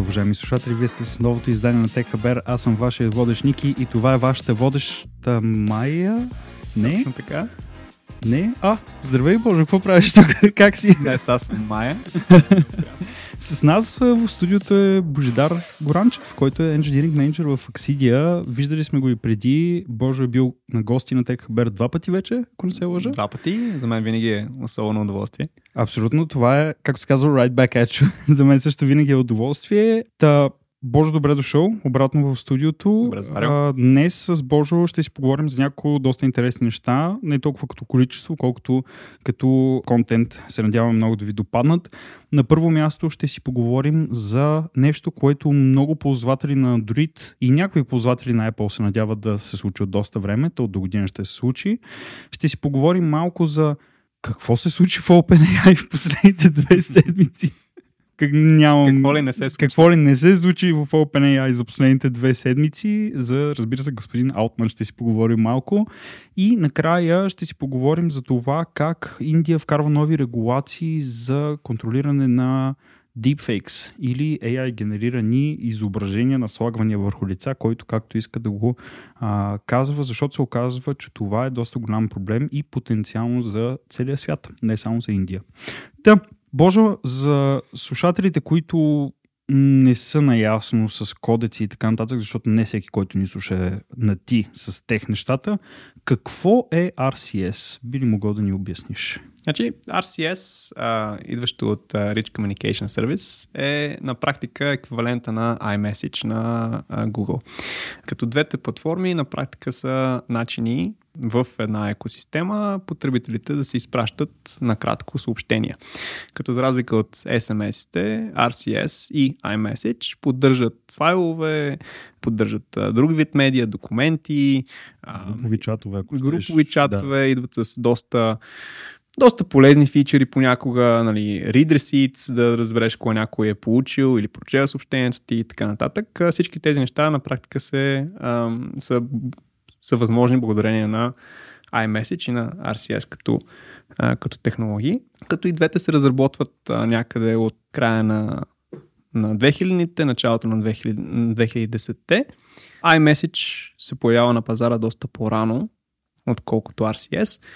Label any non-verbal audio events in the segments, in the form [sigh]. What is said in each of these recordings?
Здравейте, уважаеми слушатели! Вие сте с новото издание на Техабер. Аз съм вашия водещ Ники и това е вашата водеща Майя. Не? Точно така. Не? А, здравей, Боже, какво правиш тук? [laughs] как си? Днес аз съм Майя. [laughs] С нас в студиото е Божидар Горанчев, който е engineering manager в Аксидия. Виждали сме го и преди. Божо е бил на гости на Техабер два пъти вече, ако не се лъжа. Два пъти. За мен винаги е особено удоволствие. Абсолютно. Това е, както се казва, right back at you. [laughs] За мен също винаги е удоволствие. Та, Божо, добре дошъл обратно в студиото. Добре. А, днес с Божо ще си поговорим за някои доста интересни неща, не толкова като количество, колкото като контент. Се надявам много да ви допаднат. На първо място ще си поговорим за нещо, което много ползватели на Android и някои ползватели на Apple се надяват да се случи от доста време, то до година ще се случи. Ще си поговорим малко за какво се случи в OpenAI в последните две седмици. Как, нямам... Какво ли не се случи? Какво ли не се случи в OpenAI за последните две седмици? За, разбира се, господин Алтман ще си поговорим малко. И накрая ще си поговорим за това как Индия вкарва нови регулации за контролиране на deepfakes или AI генерирани изображения, наслагвания върху лица, който както иска да го а, казва, защото се оказва, че това е доста голям проблем и потенциално за целия свят, не само за Индия. Та, Божо, за слушателите, които не са наясно с кодеци и така нататък, защото не всеки, който ни слуша е на ти с тех нещата, какво е RCS? Би ли могъл да ни обясниш? Значи, RCS, а, идващо от Rich Communication Service, е на практика еквивалента на iMessage на а, Google. Като двете платформи на практика са начини в една екосистема потребителите да се изпращат накратко съобщения. Като за разлика от SMS-те, RCS и iMessage поддържат файлове, поддържат а, друг вид медиа, документи, а, Групови чатове. Ако групови чатове, да. идват с доста доста полезни фичери понякога, нали, read receipts, да разбереш кога някой е получил или прочел съобщението ти и така нататък. Всички тези неща на практика се, ам, са, са възможни благодарение на iMessage и на RCS като, а, като технологии. Като и двете се разработват а, някъде от края на, на 2000-те, началото на 2000, на 2010-те. iMessage се появява на пазара доста по-рано, отколкото RCS.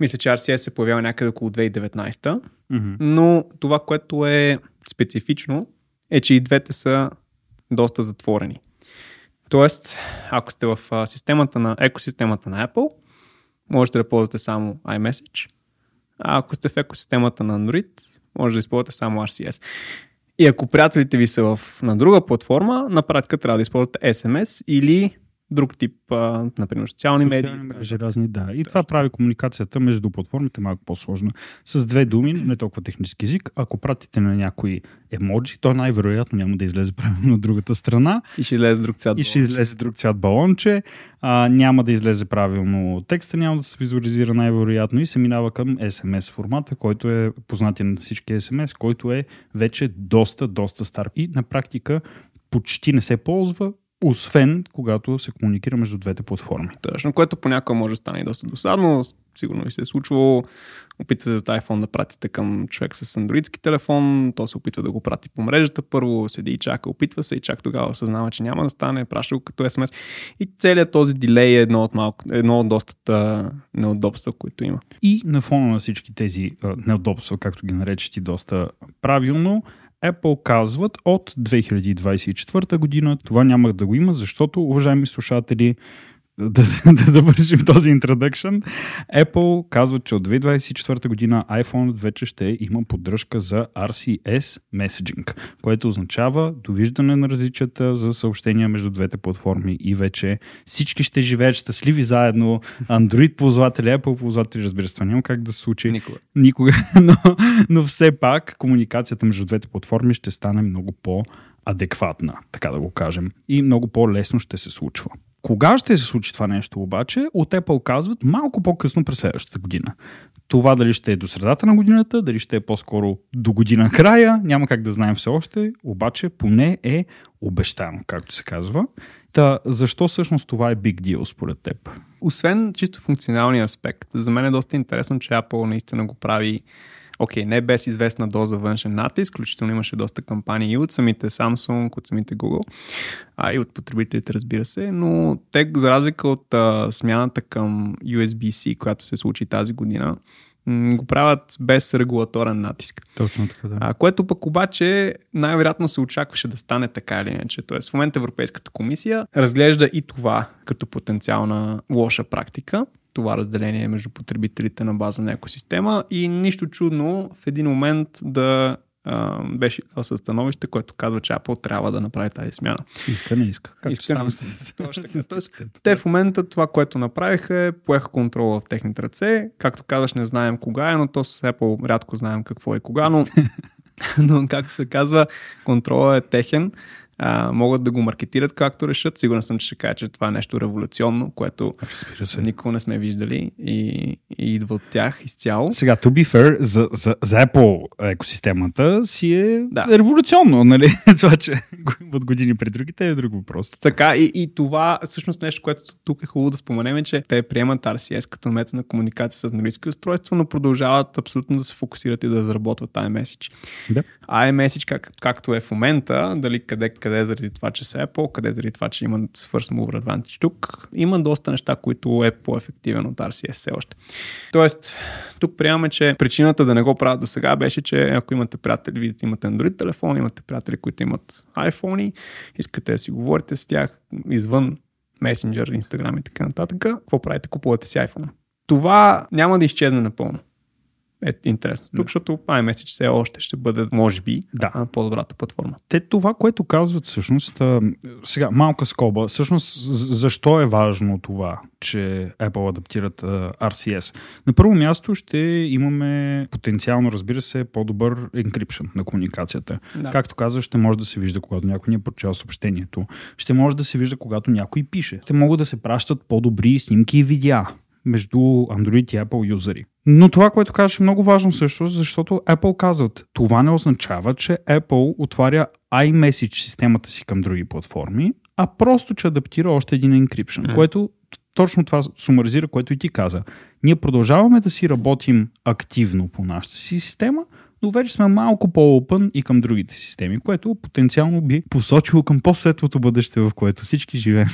Мисля, че RCS се появява някъде около 2019, Мгм. но това, което е специфично, е, че и двете са доста затворени. Тоест, ако сте в системата на екосистемата на Apple, можете да ползвате само iMessage, а ако сте в екосистемата на Android, може да използвате само RCS. И ако приятелите ви са в, на друга платформа, на практика трябва да използвате SMS или друг тип, а, например, социални медии. Социални мрежи, разни, да. И това прави комуникацията между платформите малко по-сложна. С две думи, не толкова технически език, ако пратите на някой емоджи, то най-вероятно няма да излезе правилно от другата страна И ще излезе друг цвят. и ще излезе друг цвят балонче, а, няма да излезе правилно текста, няма да се визуализира най-вероятно и се минава към SMS формата, който е познатен на всички SMS, който е вече доста, доста стар. И на практика почти не се ползва, освен когато се комуникира между двете платформи. Точно, което понякога може да стане и доста досадно. Сигурно ви се е случвало. Опитвате от iPhone да пратите към човек с андроидски телефон, то се опитва да го прати по мрежата първо, седи и чака, опитва се и чак тогава осъзнава, че няма да стане, праща го като SMS. И целият този дилей е едно от, малко, едно от доста неудобства, които има. И на фона на всички тези неудобства, както ги нарече ти доста правилно, Apple казват от 2024 година това няма да го има, защото, уважаеми слушатели, [laughs] да, да завършим този introduction, Apple казват, че от 2024 година iPhone вече ще има поддръжка за RCS Messaging, което означава довиждане на различията за съобщения между двете платформи и вече всички ще живеят щастливи заедно. Android ползватели, Apple ползватели, разбира се, няма как да се случи Никога. никога, [laughs] но, но все пак комуникацията между двете платформи ще стане много по-адекватна, така да го кажем, и много по-лесно ще се случва. Кога ще се случи това нещо обаче, от Apple казват малко по-късно през следващата година. Това дали ще е до средата на годината, дали ще е по-скоро до година края, няма как да знаем все още, обаче поне е обещано, както се казва. Та, защо всъщност това е big deal според теб? Освен чисто функционалния аспект, за мен е доста интересно, че Apple наистина го прави окей, не без известна доза външен натиск, включително имаше доста кампании и от самите Samsung, от самите Google, а и от потребителите, разбира се, но те, за разлика от а, смяната към USB-C, която се случи тази година, го правят без регулаторен натиск. Точно така, да. А, което пък обаче най-вероятно се очакваше да стане така или иначе. Тоест в момента Европейската комисия разглежда и това като потенциална лоша практика това разделение между потребителите на база на екосистема и нищо чудно в един момент да а, беше със становище, което казва, че Apple трябва да направи тази смяна. Иска, не иска. Как иска, не иска. Тоест, те в момента това, което направиха е поеха контрола в техните ръце. Както казваш, не знаем кога е, но то с Apple рядко знаем какво е кога, но, [laughs] но както се казва, контролът е техен а, могат да го маркетират както решат. Сигурен съм, че ще кажа, че това е нещо революционно, което никога не сме виждали и, и идва от тях изцяло. Сега, to be fair, за, за, за Apple екосистемата си е да. революционно, нали? [laughs] това, че имат години пред другите е друг въпрос. Така, и, и това всъщност нещо, което тук е хубаво да споменем, е, че те приемат RCS като метод на комуникация с английски устройство, но продължават абсолютно да се фокусират и да разработват iMessage. Да. iMessage, как, както е в момента, дали къде къде заради това, че са Apple, къде заради това, че имат First Mover Advantage тук. Има доста неща, които е по-ефективен от RCS все още. Тоест, тук приемаме, че причината да не го правят до сега беше, че ако имате приятели, видите, имате Android телефон, имате приятели, които имат iPhone, искате да си говорите с тях извън Messenger, Instagram и така нататък, какво правите? Купувате си iPhone. Това няма да изчезне напълно е интересно. Тук, защото iMessage все още ще бъде, може би, да. по-добрата платформа. Те това, което казват всъщност, сега малка скоба, всъщност защо е важно това, че Apple адаптират RCS? На първо място ще имаме потенциално, разбира се, по-добър encryption на комуникацията. Да. Както каза, ще може да се вижда, когато някой ни е прочел съобщението. Ще може да се вижда, когато някой пише. Ще могат да се пращат по-добри снимки и видеа между Android и Apple юзери. Но това, което казваш е много важно също, защото Apple казват, това не означава, че Apple отваря iMessage системата си към други платформи, а просто, че адаптира още един encryption, mm. което точно това сумаризира, което и ти каза. Ние продължаваме да си работим активно по нашата си система, но вече сме малко по-опън и към другите системи, което потенциално би посочило към по-светлото бъдеще, в което всички живеем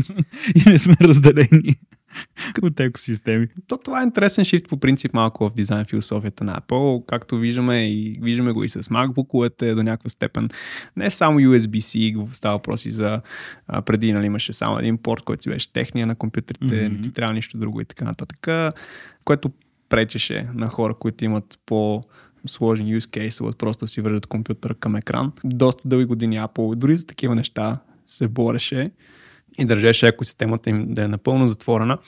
[laughs] и не сме разделени. [laughs] от екосистеми. То, това е интересен шифт по принцип малко в дизайн философията на Apple, както виждаме и виждаме го и с MacBook-овете до някаква степен. Не само USB-C, става въпроси за а, преди нали, имаше само един порт, който си беше техния на компютрите, mm-hmm. не ти трябва нищо друго и така нататък, което пречеше на хора, които имат по сложен use case, от просто да си вържат компютъра към екран. Доста дълги години Apple дори за такива неща се бореше и държеше екосистемата им да е напълно затворена.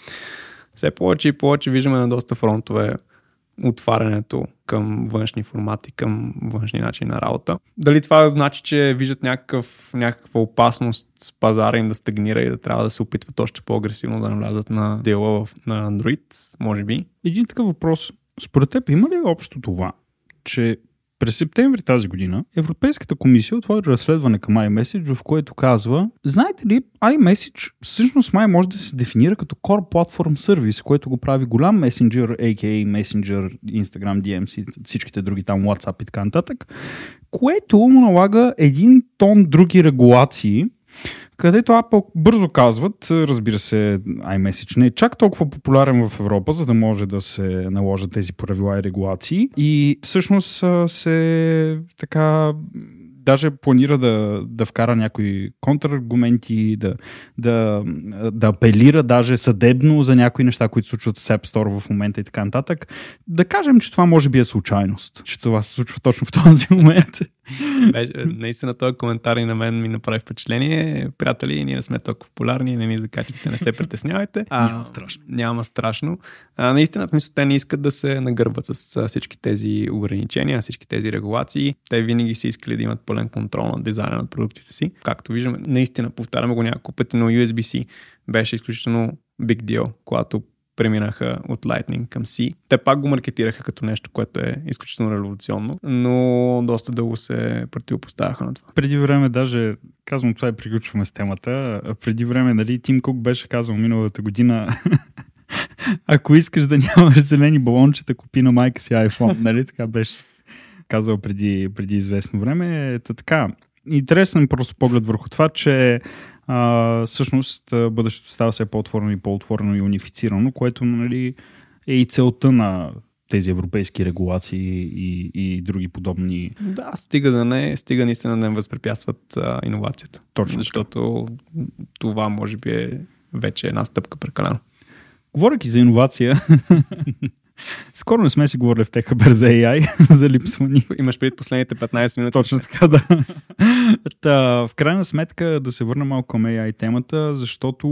Все повече и повече виждаме на доста фронтове отварянето към външни формати, към външни начини на работа. Дали това значи, че виждат някакъв, някаква опасност с пазара им да стагнира и да трябва да се опитват още по-агресивно да навлязат на дела в, на Android? Може би. Един такъв въпрос. Според теб има ли общо това, че през септември тази година Европейската комисия отвори разследване към iMessage, в което казва, знаете ли, iMessage всъщност май може да се дефинира като Core Platform Service, което го прави голям месенджер, a.k.a. Messenger, Instagram, DMs и всичките други там, WhatsApp и така нататък, което му налага един тон други регулации, където Apple бързо казват, разбира се, iMessage не е чак толкова популярен в Европа, за да може да се наложат тези правила и регулации. И всъщност се така даже планира да, да вкара някои контраргументи, да, да, да апелира даже съдебно за някои неща, които случват с App Store в момента и така нататък. Да кажем, че това може би е случайност, че това се случва точно в този момент. [laughs] Беше, наистина този коментар и на мен ми направи впечатление. Приятели, ние не сме толкова популярни, не ни закачате, не се притеснявайте. [laughs] А, няма страшно. Няма страшно. А, наистина, в смисъл, те не искат да се нагърбват с всички тези ограничения, всички тези регулации. Те винаги са искали да имат пълен контрол на дизайна на продуктите си. Както виждаме, наистина повтаряме го няколко пъти, но USB-C беше изключително big deal, когато преминаха от Lightning към C. Те пак го маркетираха като нещо, което е изключително революционно, но доста дълго се противопоставяха на това. Преди време даже, казвам това и приключваме с темата, преди време, нали, Тим Кук беше казал миналата година [laughs] Ако искаш да нямаш зелени балончета, купи на майка си iPhone, [laughs] нали? Така беше казал преди, преди известно време. Та така, интересен просто поглед върху това, че а, всъщност бъдещето става все по-отворено и по-отворено и унифицирано, което нали, е и целта на тези европейски регулации и, и други подобни. Да, стига да не, стига наистина да не възпрепятстват а, иновацията. Точно. Защото това може би е вече една стъпка прекалено. Говоряки за иновация, [laughs] скоро не сме си говорили в Техабер [laughs] за AI, за липсвани. Имаш пред последните 15 минути. Точно така, да. Та, в крайна сметка да се върна малко към AI темата, защото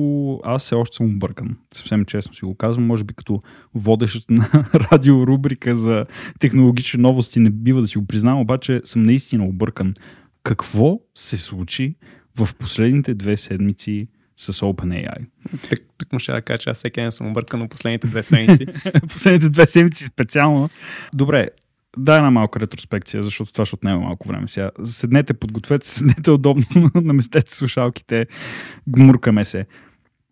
аз все още съм объркан. Съвсем честно си го казвам. Може би като водещ на [laughs] радиорубрика за технологични новости не бива да си го признавам, обаче съм наистина объркан. Какво се случи в последните две седмици с OpenAI. Так, так му ще да кажа, че аз всеки ден съм объркан на последните две седмици. [laughs] последните две седмици специално. Добре, дай една малка ретроспекция, защото това ще отнема малко време сега. Седнете, подгответе се, [laughs] седнете удобно, [laughs] наместете слушалките, гмуркаме се.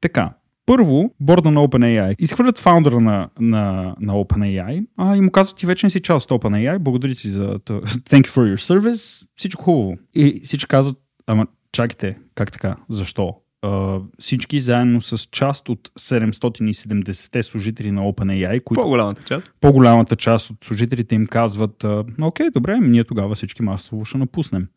Така, първо, борда на OpenAI. Изхвърлят фаундъра на, на, на OpenAI а, и му казват, ти вече не си част от OpenAI, благодаря ти за thank you for your service, всичко хубаво. И всички казват, ама чакайте, как така, защо? Uh, всички заедно с част от 770 служители на OpenAI, които по-голямата част, по-голямата част от служителите им казват, окей, добре, ние тогава всички масово ще напуснем.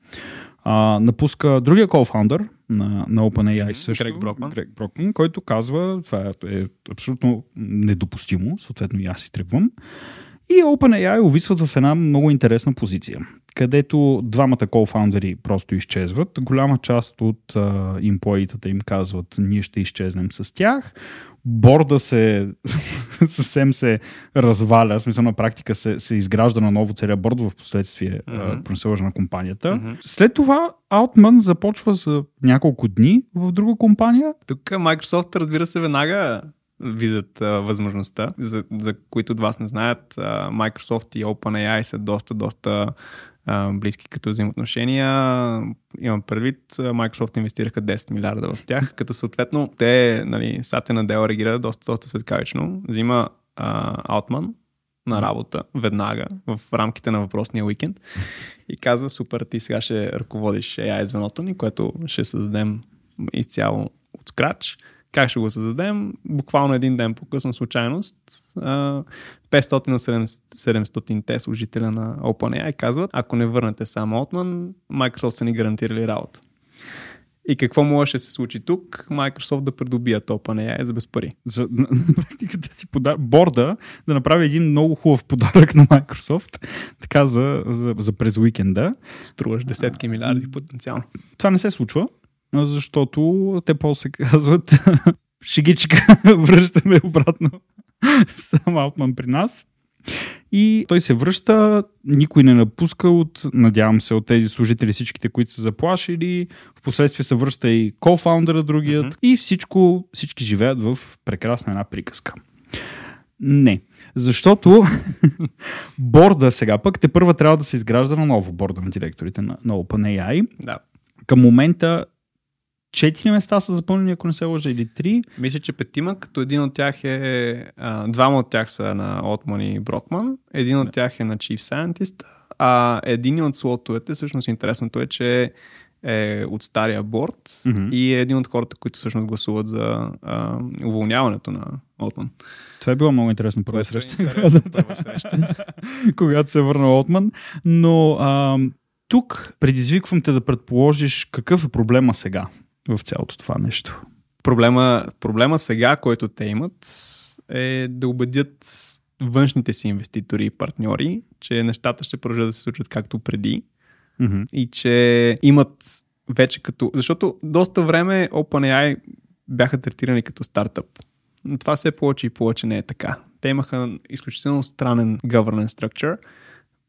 Uh, напуска другия кофаундър на, на OpenAI също, Грег Брокман. Грег Брокман, който казва, това е абсолютно недопустимо, съответно и аз си тръгвам. И OpenAI увисват в една много интересна позиция, където двамата кофаундери просто изчезват. Голяма част от имплоитата им казват, ние ще изчезнем с тях. Борда се [laughs] съвсем се разваля, в смисъл на практика се, се изгражда на ново целият борд в последствие mm-hmm. на компанията. Mm-hmm. След това Altman започва за няколко дни в друга компания. Тук Microsoft, разбира се, веднага визят а, възможността, за, за които от вас не знаят, а, Microsoft и OpenAI са доста, доста а, близки като взаимоотношения. Имам предвид, Microsoft инвестираха 10 милиарда в тях, [laughs] като съответно те, нали, Сатя на Дел реагира доста, доста светкавично. Взима Алтман на работа веднага в рамките на въпросния уикенд и казва, супер, ти сега ще ръководиш AI звеното ни, което ще създадем изцяло от скрач как ще го създадем? Буквално един ден по-късно случайност 500 на 700-те служителя на OpenAI казват, ако не върнете само Отман, Microsoft са ни гарантирали работа. И какво може да се случи тук? Microsoft да придобият OpenAI за без пари. За, на, на практика да си подар... борда да направи един много хубав подарък на Microsoft, така за, за, за през уикенда. Струваш десетки милиарди потенциално. Това не се случва, защото те после казват [laughs] шегичка, [laughs] връщаме обратно [laughs] сам Алтман при нас. И той се връща, никой не напуска от, надявам се, от тези служители, всичките, които са заплашили. Впоследствие се връща и кофаундъра другият. Mm-hmm. И всичко, всички живеят в прекрасна една приказка. Не. Защото борда сега пък те първа трябва да се изгражда на ново борда на директорите на, на OpenAI. Да. Към момента четири места са запълнени, ако не се лъжа, или три. Мисля, че петима, като един от тях е... А, двама от тях са на Отман и Брокман, един от тях е на Chief Scientist, а един от слотовете, всъщност интересното е, че е от стария борт mm-hmm. и е един от хората, които всъщност гласуват за а, уволняването на Отман. Това е било много интересно първа среща. [laughs] [laughs] Когато се върна Отман. Но а, тук предизвиквам те да предположиш какъв е проблема сега в цялото това нещо. Проблема, проблема сега, който те имат, е да убедят външните си инвеститори и партньори, че нещата ще продължат да се случват както преди mm-hmm. и че имат вече като... Защото доста време OpenAI бяха третирани като стартъп. Но това се повече и повече не е така. Те имаха изключително странен governance structure,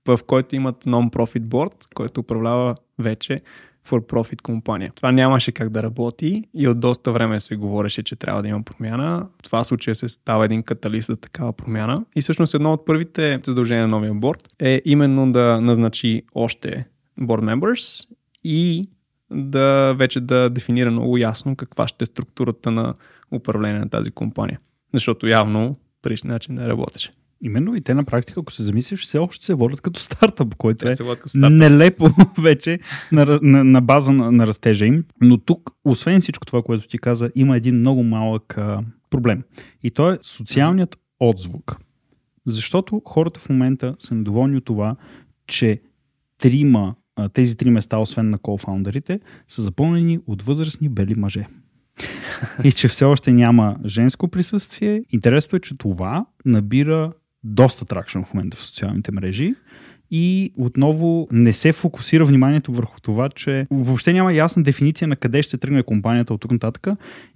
в който имат non-profit board, който управлява вече for-profit компания. Това нямаше как да работи и от доста време се говореше, че трябва да има промяна. В това случая се става един каталист за такава промяна. И всъщност едно от първите задължения на новия борд е именно да назначи още board members и да вече да дефинира много ясно каква ще е структурата на управление на тази компания. Защото явно предишния начин да работеше. Именно и те на практика, ако се замислиш, все още се водят като стартъп, който е стартъп. нелепо [laughs] вече на, на, на база на, на растежа им. Но тук, освен всичко това, което ти каза, има един много малък а, проблем. И то е социалният отзвук. Защото хората в момента са недоволни от това, че трима, тези три места, освен на кофаундерите, са запълнени от възрастни бели мъже. [laughs] И че все още няма женско присъствие. Интересното е, че това набира доста тракшн в момента в социалните мрежи и отново не се фокусира вниманието върху това, че въобще няма ясна дефиниция на къде ще тръгне компанията от тук нататък.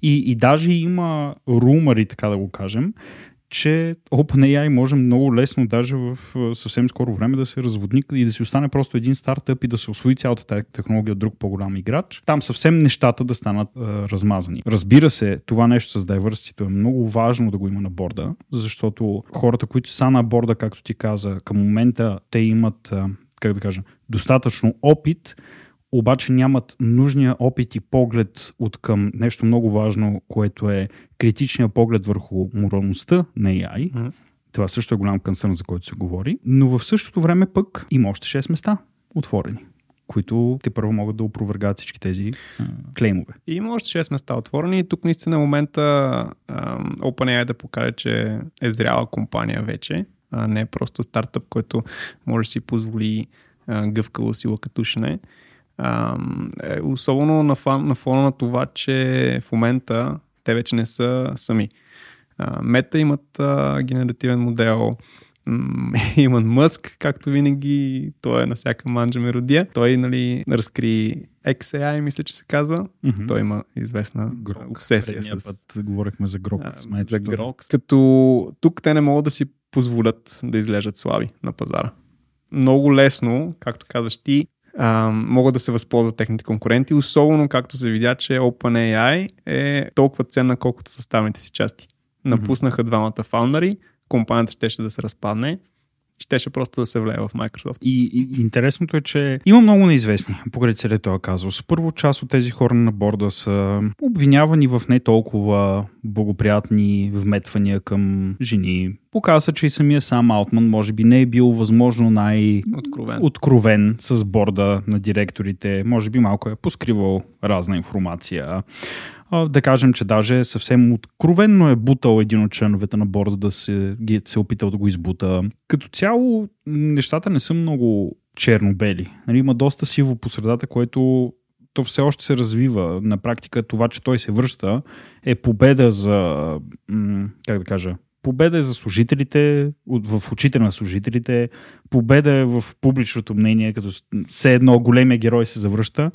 И, и даже има румъри, така да го кажем, че OpenAI може много лесно, даже в съвсем скоро време, да се разводни и да си остане просто един стартъп и да се освои цялата тази технология от друг по-голям играч. Там съвсем нещата да станат а, размазани. Разбира се, това нещо с diversity е много важно да го има на борда, защото хората, които са на борда, както ти каза, към момента те имат, как да кажа, достатъчно опит, обаче нямат нужния опит и поглед от към нещо много важно, което е критичния поглед върху моралността на AI. Мгм. Това също е голям консърн, за който се говори. Но в същото време пък има още 6 места отворени, които те първо могат да опровергат всички тези а, клеймове. И има още 6 места отворени и тук наистина е момента ам, OpenAI да покаже, че е зряла компания вече, а не е просто стартъп, който може да си позволи а, гъвкаво си лакатушене. Е, особено на, фон, на фона на това, че в момента те вече не са сами. А, Мета имат а, генеративен модел, [laughs] Илон Мъск, както винаги, той е на всяка манджа меродия. Той нали, разкри XAI, мисля, че се казва. Mm-hmm. Той има известна обсесия Предния с, път говорихме за Грок. а, с майчето. за Грок. Като тук те не могат да си позволят да излежат слаби на пазара. Много лесно, както казваш ти, а, могат да се възползват техните конкуренти, особено както се видя, че OpenAI е толкова ценна, колкото съставните си части. Напуснаха двамата фаундъри, компанията щеше да се разпадне, щеше просто да се влее в Microsoft. И, и интересното е, че има много неизвестни покрай целият този казус. Първо част от тези хора на борда са обвинявани в не толкова благоприятни вметвания към жени. Показва се, че и самия сам Алтман може би не е бил възможно най- Откровен. откровен с борда на директорите. Може би малко е поскривал разна информация. Да кажем, че даже съвсем откровенно е бутал един от членовете на борда да се, ги, се е опитал да го избута. Като цяло нещата не са много черно-бели. Нали, има доста сиво по средата, което то все още се развива. На практика това, че той се връща, е победа за, как да кажа, победа е за служителите, в очите на служителите, победа е в публичното мнение, като все едно големия герой се завръща.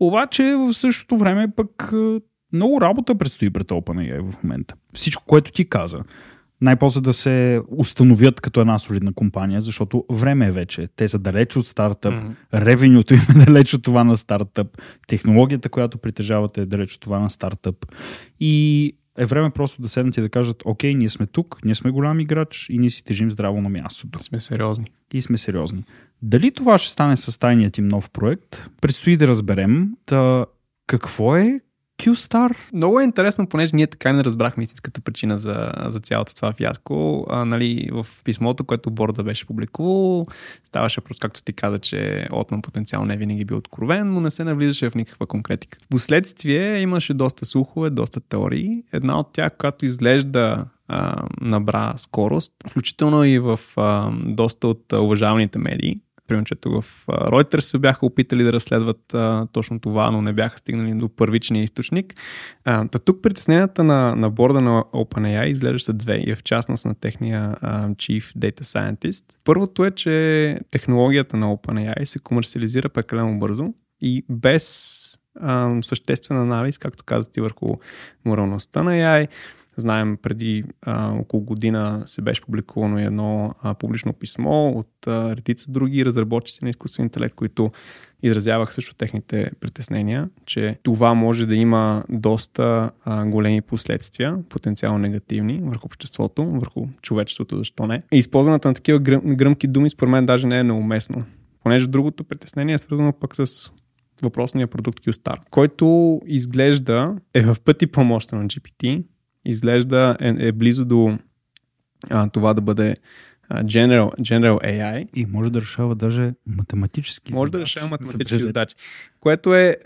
Обаче в същото време пък е, много работа предстои пред OpenAI в момента. Всичко, което ти каза. Най-после да се установят като една солидна компания, защото време е вече. Те са далеч от стартъп, Мгм. ревенюто им е [laughs] далеч от това на стартъп, технологията, която притежавате е далеч от това на стартъп. И е време просто да седнат и да кажат, окей, ние сме тук, ние сме голям играч и ние си тежим здраво на мястото. Сме сериозни. И сме сериозни. Дали това ще стане с тайният им нов проект, предстои да разберем. Та, какво е Q-Star? Много е интересно, понеже ние така не разбрахме истинската причина за, за цялото това фиаско. А, нали, в писмото, което борда беше публикувал, ставаше просто както ти каза, че Отман потенциално не винаги бил откровен, но не се навлизаше в никаква конкретика. В последствие имаше доста слухове, доста теории. Една от тях, която изглежда а, набра скорост, включително и в а, доста от уважаваните медии, Примерно, в Reuters се бяха опитали да разследват а, точно това, но не бяха стигнали до първичния източник. А, та тук притесненията на, на борда на OpenAI изглежда са две, и в частност на техния а, Chief Data Scientist. Първото е, че технологията на OpenAI се комерциализира прекалено бързо и без а, съществен анализ, както каза ти, върху моралността на AI. Знаем, преди а, около година се беше публикувано едно а, публично писмо от а, редица други разработчици на изкуствен интелект, които изразявах също техните притеснения, че това може да има доста а, големи последствия, потенциално негативни върху обществото, върху човечеството, защо не. И използването на такива гръм, гръмки думи според мен даже не е неуместно. Понеже другото притеснение е свързано пък с въпросния продукт QStar, който изглежда е в пъти по-мощен на GPT, изглежда е, е близо до а, това да бъде а, General, General AI. И може да решава даже математически Може да задачи. решава математически задачи, което е,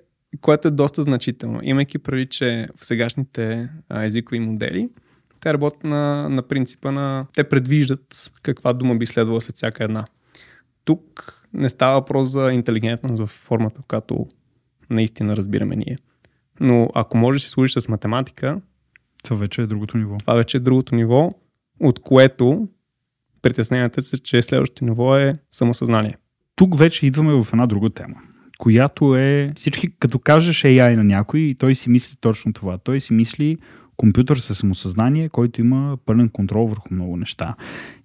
което е доста значително. Имайки прави, че в сегашните а, езикови модели те работят на, на принципа на... Те предвиждат каква дума би следвала след всяка една. Тук не става въпрос за интелигентност в формата, в която наистина разбираме ние. Но ако можеш да си служиш с математика, Това вече е другото ниво. това вече е другото ниво, от което притесненията са, че следващото ниво е самосъзнание. Тук вече идваме в една друга тема, която е всички, като кажеш AI на някой, и той си мисли точно това. Той си мисли компютър със самосъзнание, който има пълен контрол върху много неща.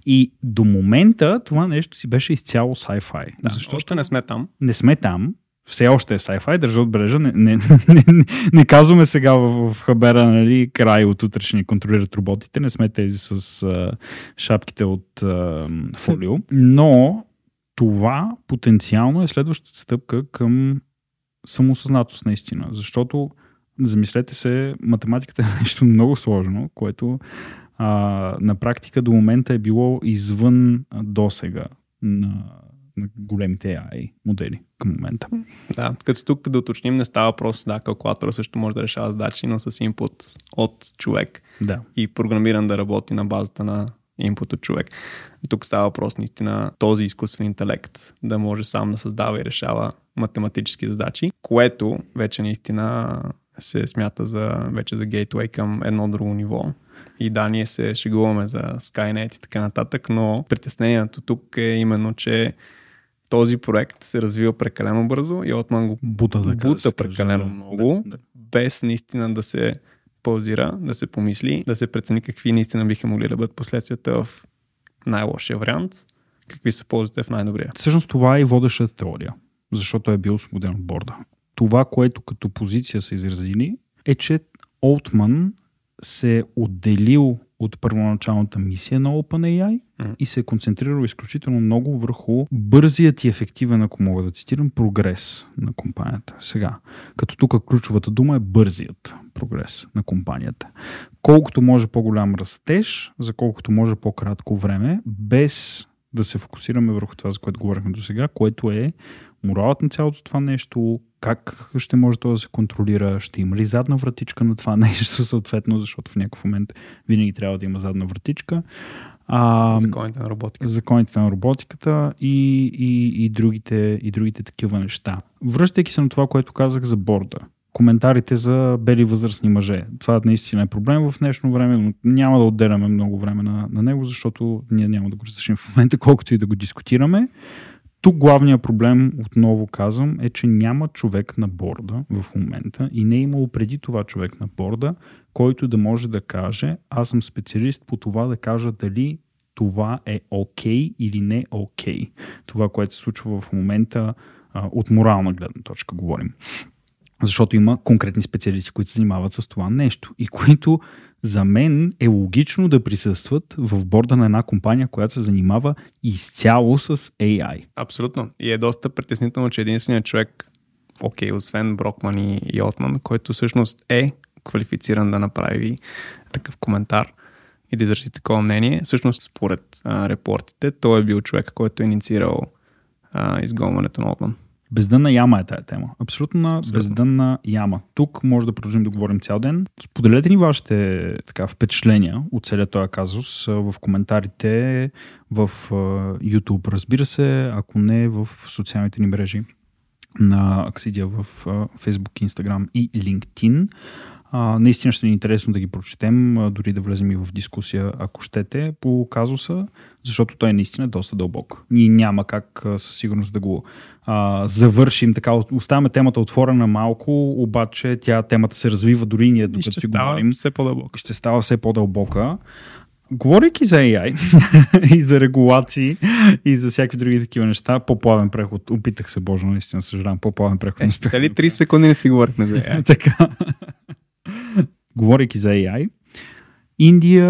И до момента това нещо си беше изцяло sci-fi. Да, защото Още не сме там. не сме там, все още е sci-fi, държа отбележа, не, не, не, не, не казваме сега в, в хабера, нали, край от утре ще ни контролират роботите, не сме тези с а, шапките от а, фолио, но това потенциално е следващата стъпка към самосъзнатост наистина, защото замислете се, математиката е нещо много сложно, което а, на практика до момента е било извън досега на, на големите AI модели към момента. Да, като тук да уточним, не става въпрос, да, калкулатора също може да решава задачи, но с инпут от човек Да. и програмиран да работи на базата на инпут от човек. Тук става въпрос наистина този изкуствен интелект да може сам да създава и решава математически задачи, което вече наистина се смята за, вече за гейтвей към едно друго ниво. И да, ние се шегуваме за Skynet и така нататък, но притеснението тук е именно, че този проект се развива прекалено бързо и Отман го Бута, да бута каже, прекалено да. много, Да, да. без наистина да се паузира, да се помисли, да се прецени какви наистина биха могли да бъдат последствията в най-лошия вариант, какви са ползите в най-добрия. Всъщност това е и водещата теория, защото е бил освободен от борда. Това, което като позиция са изразили, е, че Олтман се е отделил от първоначалната мисия на OpenAI Мгм. и се е концентрирал изключително много върху бързият и ефективен, ако мога да цитирам, прогрес на компанията. Сега, като тук ключовата дума е бързият прогрес на компанията. Колкото може по-голям растеж, за колкото може по-кратко време, без да се фокусираме върху това, за което говорихме до сега, което е моралът на цялото това нещо, как ще може то да се контролира, ще има ли задна вратичка на това [laughs] нещо, съответно, защото в някакъв момент винаги трябва да има задна вратичка. А, Законите на роботика. законите на роботиката и, и, и, другите, и другите такива неща. Връщайки се на това, което казах за борда, коментарите за бели възрастни мъже. Това наистина е проблем в днешно време, но няма да отделяме много време на, на него, защото ние няма да го разрешим в момента, колкото и да го дискутираме. Тук главният проблем, отново казвам, е, че няма човек на борда в момента и не е имало преди това човек на борда, който да може да каже, аз съм специалист по това да кажа дали това е окей okay или не окей. Okay. Това, което се случва в момента а, от морална гледна точка говорим. Защото има конкретни специалисти, които се занимават с това нещо и които за мен е логично да присъстват в борда на една компания, която се занимава изцяло с AI. Абсолютно. И е доста притеснително, че единственият човек, окей, освен Брокман и, и Отман, който всъщност е квалифициран да направи такъв коментар и да изрази такова мнение, всъщност според а, репортите, той е бил човек, който е инициирал а, изгонването на Отман. Бездънна яма е тая тема. Абсолютно бездънна яма. Тук може да продължим да говорим цял ден. Споделете ни вашите така, впечатления от целият този казус в коментарите в YouTube, разбира се, ако не в социалните ни мрежи на Аксидия в Facebook, Instagram и LinkedIn. А, наистина ще ни е интересно да ги прочетем, дори да влезем и в дискусия, ако щете, по казуса, защото той е наистина доста дълбок. Ние няма как със сигурност да го а, завършим така. Оставяме темата отворена малко, обаче тя темата се развива дори ние докато си говорим. все по-дълбоко. Ще става все по-дълбока. Говорейки за AI [laughs] и за регулации и за всякакви други такива неща, по-плавен преход. Опитах се, Боже, наистина съжалявам, по-плавен преход. Е, дали 30 секунди не си говорихме за AI? [laughs] така. [laughs] Говорейки за AI, Индия,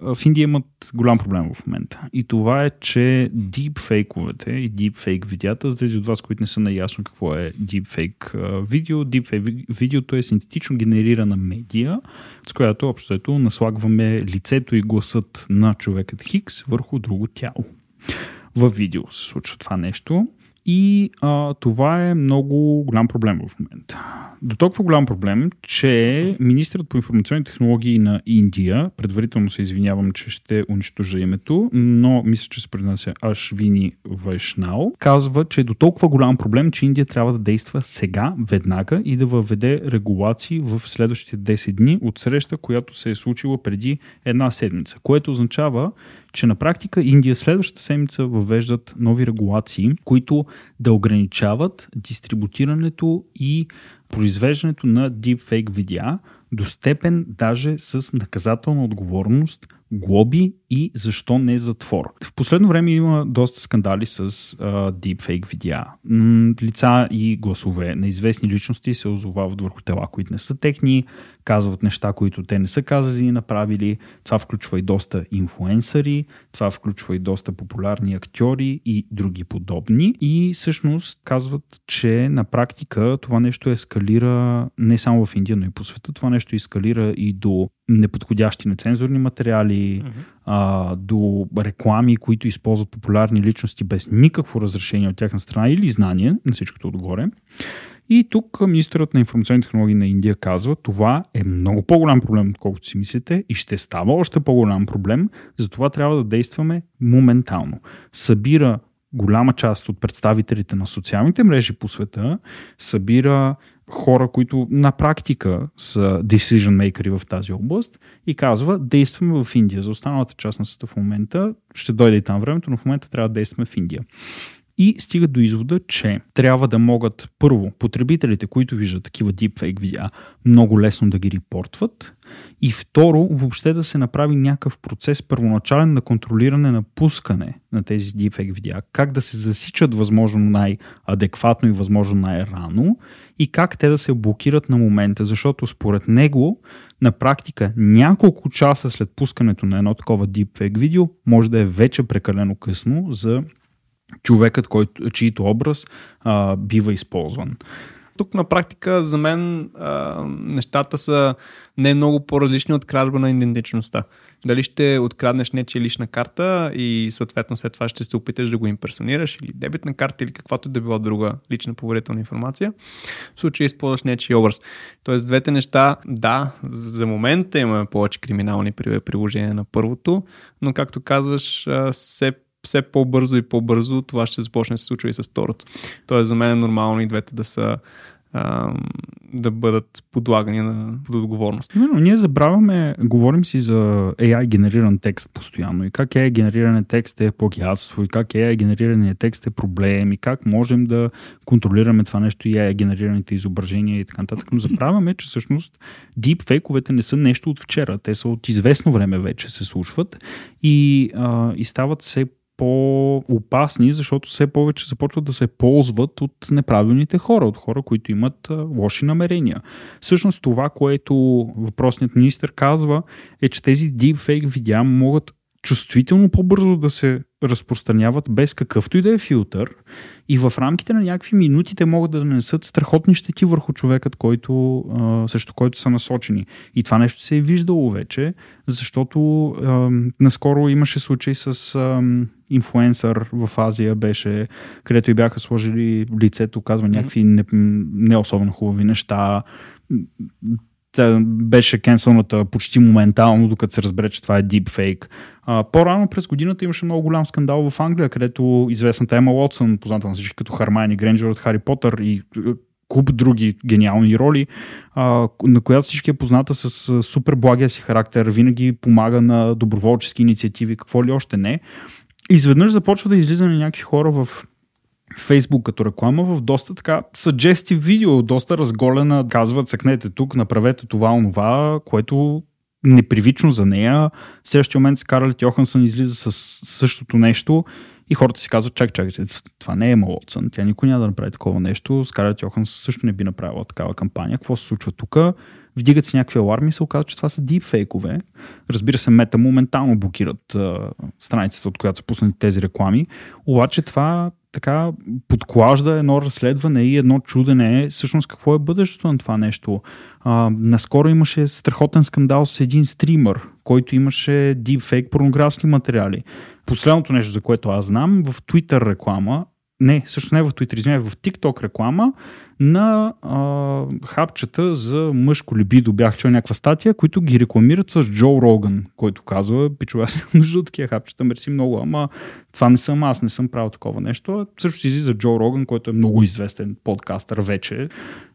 в Индия имат голям проблем в момента. И това е, че дипфейковете и дипфейк видеята, за тези от вас, които не са наясно какво е дипфейк видео, дипфейк видеото е синтетично генерирана медия, с която общото наслагваме лицето и гласът на човекът Хикс върху друго тяло. В видео се случва това нещо. И а, това е много голям проблем в момента. До толкова голям проблем, че министрът по информационни технологии на Индия, предварително се извинявам, че ще унищожа името, но мисля, че се произнася Ашвини Вайшнал, казва, че е до толкова голям проблем, че Индия трябва да действа сега, веднага и да въведе регулации в следващите 10 дни от среща, която се е случила преди една седмица, което означава, че на практика Индия следващата седмица въвеждат нови регулации, които да ограничават дистрибутирането и произвеждането на deepfake видеа до степен даже с наказателна отговорност, глоби и защо не затвор. В последно време има доста скандали с uh, deepfake видеа. лица и гласове на известни личности се озовават върху тела, които не са техни, казват неща, които те не са казали и направили. Това включва и доста инфуенсъри, това включва и доста популярни актьори и други подобни. И всъщност казват, че на практика това нещо ескалира не само в Индия, но и по света. Това нещо ескалира и до неподходящи нецензурни материали, mm-hmm. А, до реклами, които използват популярни личности без никакво разрешение от тяхна страна или знание на всичкото отгоре. И тук министърът на информационни технологии на Индия казва, това е много по-голям проблем, отколкото си мислите и ще става още по-голям проблем, затова трябва да действаме моментално. Събира голяма част от представителите на социалните мрежи по света, събира хора, които на практика са decision makers в тази област и казва, действаме в Индия. За останалата част на света в момента ще дойде и там времето, но в момента трябва да действаме в Индия и стигат до извода, че трябва да могат първо потребителите, които виждат такива deepfake видеа, много лесно да ги репортват и второ, въобще да се направи някакъв процес първоначален на контролиране на пускане на тези deepfake видеа, как да се засичат възможно най-адекватно и възможно най-рано и как те да се блокират на момента, защото според него на практика няколко часа след пускането на едно такова deepfake видео може да е вече прекалено късно за човекът, който, чието образ а, бива използван. Тук на практика за мен а, нещата са не много по-различни от кражба на идентичността. Дали ще откраднеш нечия лична карта и съответно след това ще се опиташ да го имперсонираш или дебитна карта или каквато да била друга лична поверителна информация. В случая използваш нечи образ. Тоест двете неща, да, за момента имаме повече криминални приложения на първото, но както казваш, все все по-бързо и по-бързо това ще започне да се случва и с второто. Тоест за мен е нормално и двете да са да бъдат подлагани на под отговорност. Именно, ние забравяме, говорим си за AI генериран текст постоянно и как AI генериране текст е плагиатство и как AI генериране текст е проблем и как можем да контролираме това нещо и AI генерираните изображения и така нататък. Но забравяме, че всъщност дипфейковете не са нещо от вчера. Те са от известно време вече се случват и, а, и стават все по-опасни, защото все повече започват да се ползват от неправилните хора, от хора, които имат лоши намерения. Всъщност това, което въпросният министр казва, е, че тези deepfake видеа могат чувствително по-бързо да се разпространяват без какъвто и да е филтър и в рамките на някакви минути те могат да нанесат страхотни щети върху човекът, който, а, срещу който са насочени. И това нещо се е виждало вече, защото а, наскоро имаше случай с а, инфуенсър в Азия, беше, където и бяха сложили лицето, казва някакви не, не особено хубави неща беше кенселната почти моментално, докато се разбере, че това е. А, по-рано през годината имаше много голям скандал в Англия, където известната Ема Уотсън, позната на всички като Хармайни Гренджер от Хари Потър и куп други гениални роли, на която всички е позната с супер благия си характер, винаги помага на доброволчески инициативи, какво ли още не. Изведнъж започва да излиза на някакви хора в Фейсбук като реклама в доста така съджести видео, доста разголена. Казват, съкнете тук, направете това, онова, което непривично за нея. В следващия момент Скарлет Йохансън излиза с същото нещо И хората си казват, чак, чак, това не е Ема тя никой няма да направи такова нещо. Скарлет Йоханс също не би направила такава кампания. Какво се случва тук? Вдигат се някакви аларми и се оказва, че това са дипфейкове. Разбира се, мета моментално блокират а, страницата, от която са пуснати тези реклами. Обаче това така подклажда едно разследване и едно чудене всъщност какво е бъдещето на това нещо. А, наскоро имаше страхотен скандал с един стример, който имаше дипфейк порнографски материали. Последното нещо, за което аз знам, в Twitter реклама не, също не в Twitter, извинявай, в TikTok реклама на а, хапчета за мъжко либидо. Бях чел някаква статия, които ги рекламират с Джо Роган, който казва, пичува, аз нямам нужда от такива хапчета, мерси много, ама това не съм аз, не съм правил такова нещо. Също си излиза Джо Роган, който е много известен подкастър вече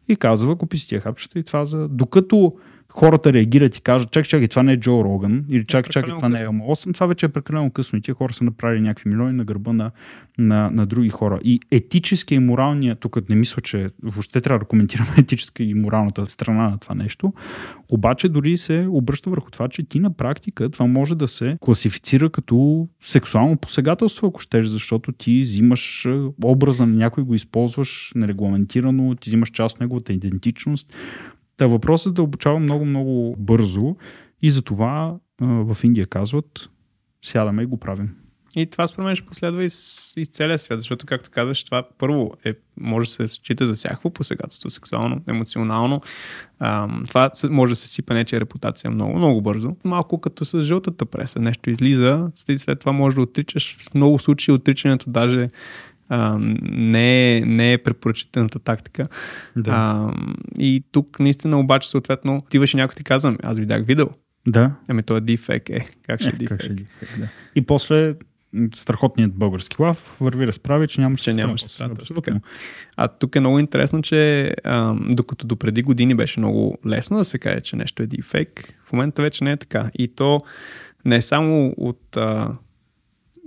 и казва, купи си тия хапчета и това за... Докато хората реагират и кажат, чак, чакай, това не е Джо Роган, или чак, е чакай, това не е Ама 8, това вече е прекалено късно и тия хора са направили някакви милиони на гърба на, на, на други хора. И етически и моралния, тук не мисля, че въобще трябва да коментираме [laughs] етическа и моралната страна на това нещо, обаче дори се обръща върху това, че ти на практика това може да се класифицира като сексуално посегателство, ако щеш, защото ти взимаш образа на някой, го използваш нерегламентирано, ти взимаш част от неговата идентичност, Та въпросът да обучава много-много бързо и за това в Индия казват сядаме и го правим. И това според мен ще последва из, из целия свят, защото, както казваш, това първо е, може да се счита за всякакво посегателство, сексуално, емоционално. Ам, това може да се сипа нечия репутация много, много бързо. Малко като с жълтата преса. Нещо излиза, след това може да отричаш. В много случаи отричането даже а, не, е, не е препоръчителната тактика. Да. А, и тук наистина обаче съответно отиваш и някой ти казвам, аз видях видео. Да. Ами то е дефек, е. Как ще е, е Как ще е дефек, да. И после страхотният български лав върви разправи, че нямаш че нямаш Абсолютно. А тук е много интересно, че а, докато до преди години беше много лесно да се каже, че нещо е дефек, в момента вече не е така. И то не е само от а,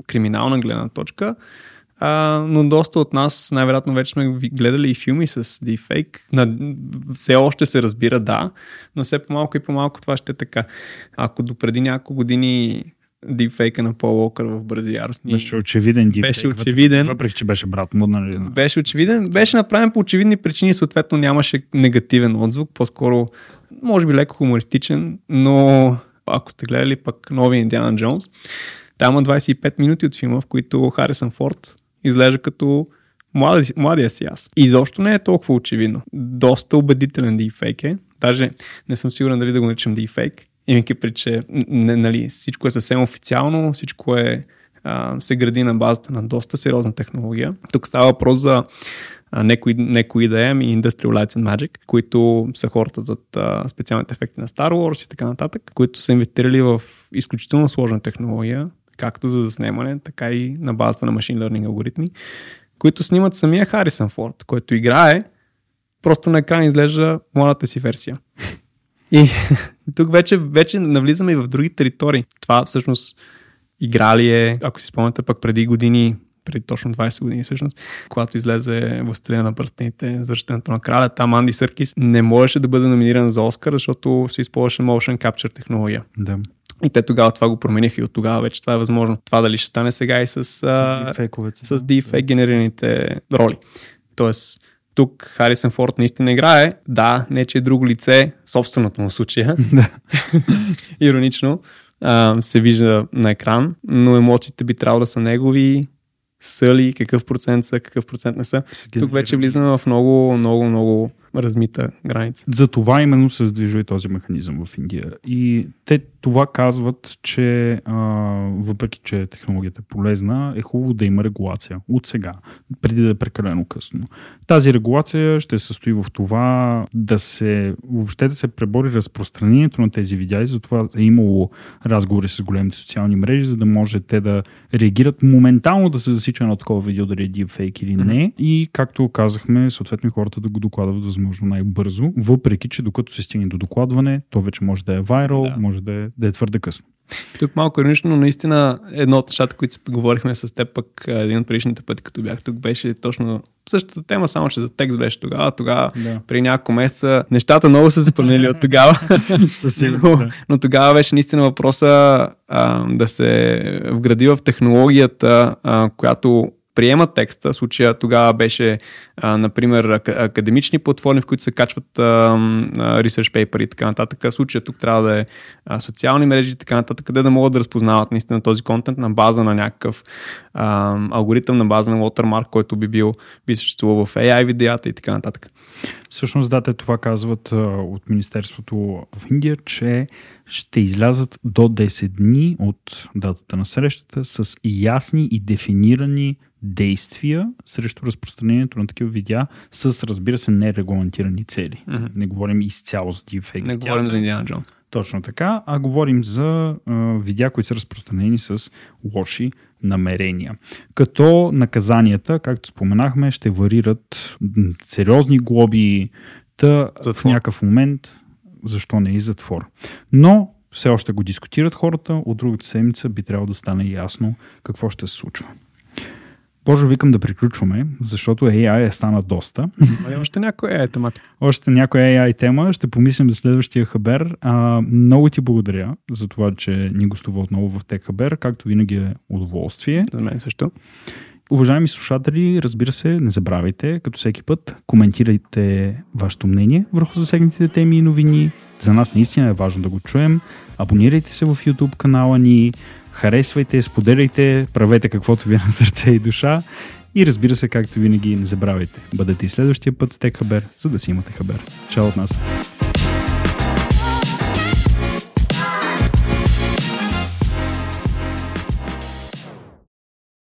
криминална гледна точка, а, но доста от нас най-вероятно вече сме гледали и филми с deepfake. На, все още се разбира, да, но все по-малко и по-малко това ще е така. Ако до преди няколко години дипфейка на Пол Уокър в бързи. Беше очевиден дипфейк. Беше очевиден. Въпреки, че беше брат му, нали? Беше очевиден. Беше направен по очевидни причини, съответно нямаше негативен отзвук, по-скоро може би леко хумористичен, но ако сте гледали пък нови Индиана Джонс, там има 25 минути от филма, в които Харисън Форд изглежда като млади, младия си аз. Изобщо не е толкова очевидно. Доста убедителен дефейк е. Даже не съм сигурен дали да го наричам дефейк, имайки при, че нали, всичко е съвсем официално, всичко е а, се гради на базата на доста сериозна технология. Тук става въпрос за некои, некои IDM и Industrial Lights and Magic, които са хората зад а, специалните ефекти на Star Wars и така нататък, които са инвестирали в изключително сложна технология, както за заснемане, така и на базата на машин learning алгоритми, които снимат самия Харисън Форд, който играе, просто на екран изглежда младата си версия. И [laughs] тук вече, вече навлизаме и в други територии. Това всъщност играли е, ако си спомняте пък преди години, преди точно 20 години всъщност, когато излезе Властелина на пръстените, завръщането на краля, там Анди Съркис не можеше да бъде номиниран за Оскар, защото се използваше motion capture технология. Да. И те тогава това го промениха и от тогава вече това е възможно. Това дали ще стане сега и с, с deepfake генерираните роли. Тоест, тук Харисън Форд наистина играе. Да, не че е друго лице, собственото му случая. [laughs] [laughs] Иронично а, се вижда на екран, но емоциите би трябвало да са негови, са ли, какъв процент са, какъв процент не са. Тук вече влизаме в много, много, много размита граница. За това именно се сдвижва и този механизъм в Индия. И те това казват, че а, въпреки, че технологията е полезна, е хубаво да има регулация от сега, преди да е прекалено късно. Тази регулация ще се състои в това да се въобще да се пребори разпространението на тези видеа и затова е имало разговори с големите социални мрежи, за да може те да реагират моментално да се засича на такова видео дали е deepfake или не. Mm-hmm. И както казахме, съответно хората да го докладват възможно най-бързо, въпреки че докато се стигне до докладване, то вече може да е вайрал, да. може да е, да е твърде късно. Тук малко иронично, но наистина едно от нещата, които говорихме с теб пък един от предишните пъти, като бях тук, беше точно същата тема, само че за текст беше тогава. Тогава, да. при няколко месеца, нещата много са се променили от тогава. [laughs] Със сигурност. но, но тогава беше наистина въпроса а, да се вгради в технологията, а, която приемат текста. В случая тогава беше, а, например, академични платформи, в които се качват а, а, research paper и така нататък. В случая тук трябва да е а, социални мрежи и така нататък, къде да могат да разпознават наистина този контент на база на някакъв а, алгоритъм, на база на watermark, който би бил би съществувал в AI видеята и така нататък. Всъщност, да, те това казват а, от Министерството в Индия, че ще излязат до 10 дни от датата на срещата с ясни и дефинирани действия срещу разпространението на такива видеа с, разбира се, нерегламентирани цели. Mm-hmm. Не говорим изцяло за deepfake. Не говорим за Индиана Джонс. Точно така, а говорим за а, видеа, които са разпространени с лоши намерения. Като наказанията, както споменахме, ще варират сериозни глоби, та затвор. в някакъв момент, защо не и затвор. Но все още го дискутират хората, от другата седмица би трябвало да стане ясно какво ще се случва. Боже, викам да приключваме, защото AI е стана доста. Има още някоя AI тематика. Още някоя AI тема. Ще помислим за следващия хабер. А, много ти благодаря за това, че ни гостува отново в Тек Хабер. Както винаги е удоволствие. За мен също. Уважаеми слушатели, разбира се, не забравяйте, като всеки път, коментирайте вашето мнение върху засегнатите теми и новини. За нас наистина е важно да го чуем. Абонирайте се в YouTube канала ни, Харесвайте, споделяйте, правете каквото ви е на сърце и душа. И разбира се, както винаги, не забравяйте, бъдете и следващия път с Тек Хабер, за да си имате хабер. Чао от нас!